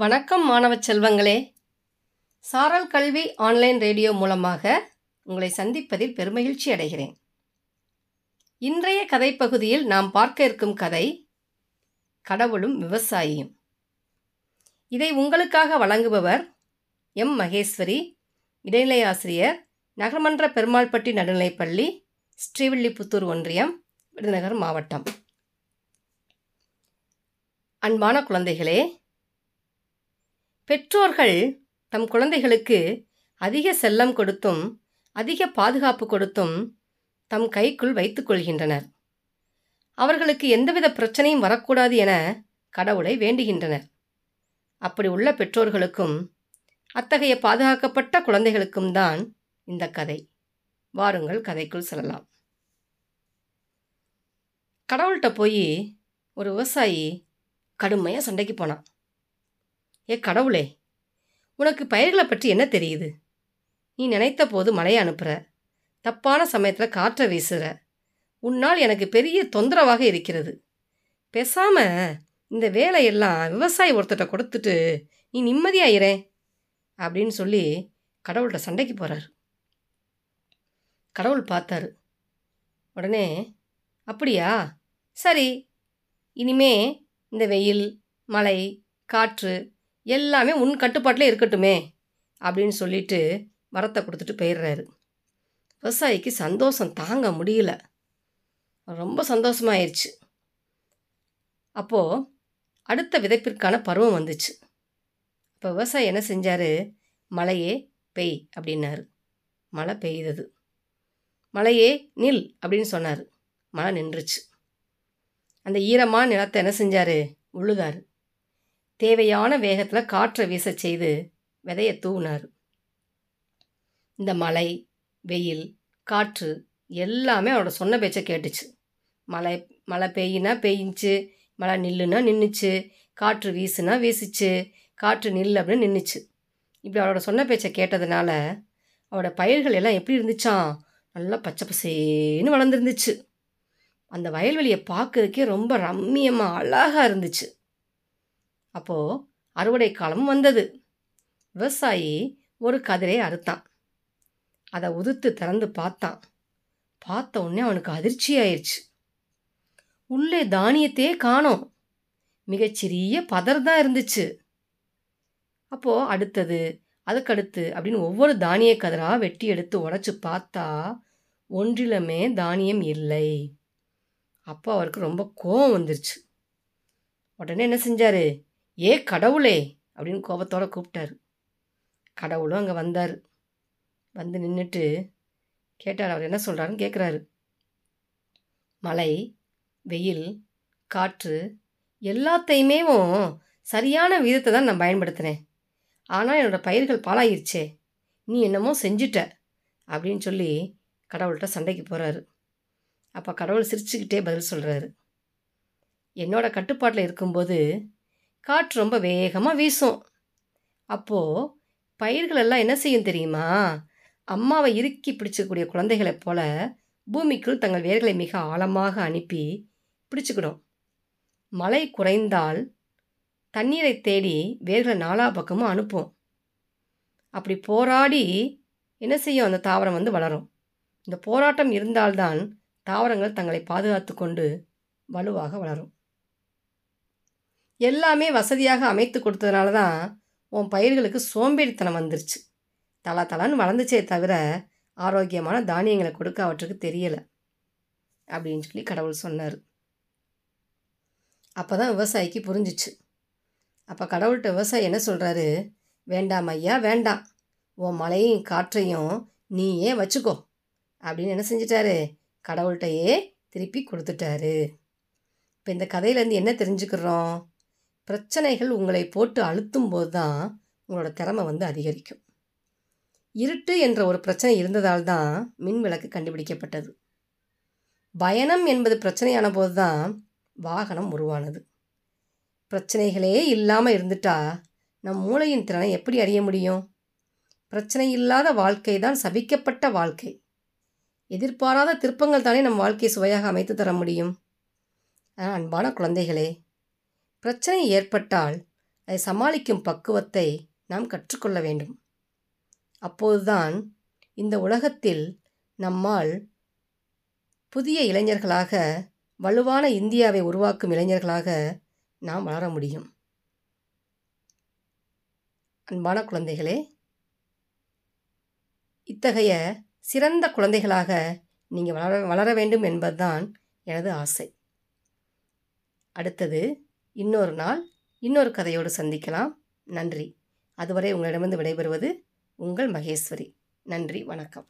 வணக்கம் மாணவ செல்வங்களே. சாரல் கல்வி ஆன்லைன் ரேடியோ மூலமாக உங்களை சந்திப்பதில் பெருமகிழ்ச்சி அடைகிறேன். இன்றைய கதைப்பகுதியில் நாம் பார்க்க இருக்கும் கதை கடவுளும் விவசாயியும். இதை உங்களுக்காக வழங்குபவர் எம் மகேஸ்வரி இடைநிலை ஆசிரியர் நகர்மன்ற பெருமாள்பட்டி நடுநிலைப்பள்ளி ஸ்ரீவில்லிபுத்தூர் ஒன்றியம் விருதுநகர் மாவட்டம். அன்பான குழந்தைகளே பெற்றோர்கள் தம் குழந்தைகளுக்கு அதிக செல்லம் கொடுத்தும் அதிக பாதுகாப்பு கொடுத்தும் தம் கைக்குள் வைத்துக் கொள்கின்றனர். அவர்களுக்கு எந்தவித பிரச்சனையும் வரக்கூடாது என கடவுளை வேண்டுகின்றனர். அப்படி உள்ள பெற்றோர்களுக்கும் அத்தகைய பாதுகாக்கப்பட்ட குழந்தைகளுக்கும் தான் இந்த கதை. வாருங்கள் கதைக்குள் செல்லலாம். கடவுள்கிட்ட போய் ஒரு விவசாயி கடுமையாக சண்டைக்கு போனான். ஏ கடவுளே உனக்கு பயிர்களை பற்றி என்ன தெரியுது? நீ நினைத்த போது மழையை அனுப்புகிற தப்பான சமயத்தில் காற்றை வீசுகிற உன்னால் எனக்கு பெரிய தொந்தரவாக இருக்கிறது. பேசாம இந்த வேலையெல்லாம் விவசாயி ஒருத்தர்கிட்ட கொடுத்துட்டு நீ நிம்மதியாயிரேன் அப்படின்னு சொல்லி கடவுள்கிட்ட சண்டைக்கு போகிறார் கடவுள் பார்த்தாரு. உடனே அப்படியா? சரி. இனிமே இந்த வெயில் மழை காற்று எல்லாமே உன் கட்டுப்பாட்டில் இருக்கட்டுமே அப்படின்னு சொல்லிட்டு வரத்தை கொடுத்துட்டு போயிடுறாரு. விவசாயிக்கு சந்தோஷம் தாங்க முடியல. ரொம்ப சந்தோஷமாயிருச்சு. அப்போது அடுத்த விதைப்பிற்கான பருவம் வந்துச்சு. இப்போ விவசாயி என்ன செஞ்சார்? மழையே பெய் அப்படின்னாரு. மழை பெய்தது. மழையே நில் அப்படின்னு சொன்னார். மழை நின்றுச்சு. அந்த ஈரமான நிலத்தை என்ன செஞ்சார்? உழுதார். தேவையான வேகத்தில் காற்றை வீச செய்து விதையை தூவினார். இந்த மழை வெயில் காற்று எல்லாமே அவரோட சொன்ன பேச்சை கேட்டுச்சு. மழை மழை பெய்யினா பெய்ஞ்சிச்சு மழை நில்லுனா நின்றுச்சு காற்று வீசுனா வீசிச்சு காற்று நில் அப்படின்னு நின்றுச்சு இப்படி அவரோட சொன்ன பேச்சை கேட்டதுனால அவரோட பயிர்கள் எல்லாம் எப்படி இருந்துச்சான் நல்லா பச்சை பசேன்னு வளர்ந்துருந்துச்சு. அந்த வயல்வெளியை பார்க்கறதுக்கே ரொம்ப ரம்மியமாக அழகாக இருந்துச்சு. அப்போது அறுவடை காலம் வந்தது. விவசாயி ஒரு கதிரை அறுத்தான். அதை உதுத்து திறந்து பார்த்தான். பார்த்த உடனே அவனுக்கு அதிர்ச்சி ஆயிடுச்சு உள்ளே தானியத்தையே காணோம். மிகச்சிறிய பதர் தான் இருந்துச்சு. அப்போது அடுத்தது அதுக்கடுத்து அப்படின்னு ஒவ்வொரு தானிய கதிராக வெட்டி எடுத்து உடச்சி பார்த்தா ஒன்றிலுமே தானியம் இல்லை. அப்போ அவருக்கு ரொம்ப கோபம் வந்துருச்சு. உடனே என்ன செஞ்சார்? ஏ கடவுளே அப்படின்னு கோபத்தோடு கூப்பிட்டாரு. கடவுளும் அங்கே வந்தார். வந்து நின்றுட்டு கேட்டார் அவர் என்ன சொல்கிறாருன்னு கேட்குறாரு மழை வெயில் காற்று எல்லாத்தையுமே சரியான விதத்தை தான் நான் பயன்படுத்தினேன். ஆனால் என்னோடய பயிர்கள் பாழாயிருச்சே நீ என்னமோ செஞ்சிட்ட அப்படின்னு சொல்லி கடவுள்கிட்ட சண்டைக்கு போகிறாரு அப்போ கடவுள் சிரிச்சுக்கிட்டே பதில் சொல்கிறாரு என்னோடய கட்டுப்பாட்டில் இருக்கும்போது காற்று ரொம்ப வேகமாக வீசும். அப்போது பயிர்களெல்லாம் என்ன செய்யும் தெரியுமா? அம்மாவை இறுக்கி பிடிச்சக்கூடிய குழந்தைகளைப் போல பூமிக்குள் தங்கள் வேர்களை மிக ஆழமாக அனுப்பி பிடிச்சுக்கிடும். மழை குறைந்தால் தண்ணீரை தேடி வேர்களை நாலா பக்கமும் அனுப்பும். அப்படி போராடி என்ன செய்யும்? அந்த தாவரம் வந்து வளரும். இந்த போராட்டம் இருந்தால்தான் தாவரங்கள் தங்களை பாதுகாத்து கொண்டு வலுவாக வளரும். எல்லாமே வசதியாக அமைத்து கொடுத்ததுனால தான் உன் பயிர்களுக்கு சோம்பேறித்தனம் வந்துருச்சு. தலா தலான்னு வளர்ந்துச்சே தவிர ஆரோக்கியமான தானியங்களை கொடுக்க அவற்றுக்கு தெரியலை அப்படின்னு சொல்லி கடவுள் சொன்னார். அப்போ தான் விவசாயிக்கு புரிஞ்சிச்சு. அப்போ கடவுள்கிட்ட விவசாயி என்ன சொல்கிறாரு வேண்டாம் ஐயா வேண்டாம். உன் மழையும் காற்றையும் நீயே வச்சுக்கோ அப்படின்னு என்ன செஞ்சிட்டாரு? கடவுள்கிட்டையே திருப்பி கொடுத்துட்டாரு. இப்போ இந்த கதையிலேருந்து என்ன தெரிஞ்சுக்கிறோம்? பிரச்சனைகள் உங்களை போட்டு அழுத்தும் போது தான் உங்களோட திறமை வந்து அதிகரிக்கும். இருட்டு என்ற ஒரு பிரச்சனை இருந்ததால் தான் மின் விளக்கு கண்டுபிடிக்கப்பட்டது. பயணம் என்பது பிரச்சனையான போது தான் வாகனம் உருவானது. பிரச்சனைகளே இல்லாமல் இருந்துட்டா நம் மூளையின் திறனை எப்படி அறிய முடியும்? பிரச்சனை இல்லாத வாழ்க்கை தான் சபிக்கப்பட்ட வாழ்க்கை. எதிர்பாராத திருப்பங்கள் தானே நம் வாழ்க்கையை சுவையாக அமைத்து தர முடியும். அன்பான குழந்தைகளே பிரச்சனை ஏற்பட்டால் அதை சமாளிக்கும் பக்குவத்தை நாம் கற்றுக்கொள்ள வேண்டும். அப்போதுதான் இந்த உலகத்தில் நம்மால் புதிய இளைஞர்களாக வலுவான இந்தியாவை உருவாக்கும் இளைஞர்களாக நாம் வளர முடியும். அன்பான குழந்தைகளே இத்தகைய சிறந்த குழந்தைகளாக நீங்கள் வளர வளர வேண்டும் என்பதுதான் எனது ஆசை. அடுத்தது இன்னொரு நாள் இன்னொரு கதையோடு சந்திக்கலாம். நன்றி. அதுவரை உங்களிடமிருந்து விடைபெறுவது உங்கள் மகேஸ்வரி. நன்றி. வணக்கம்.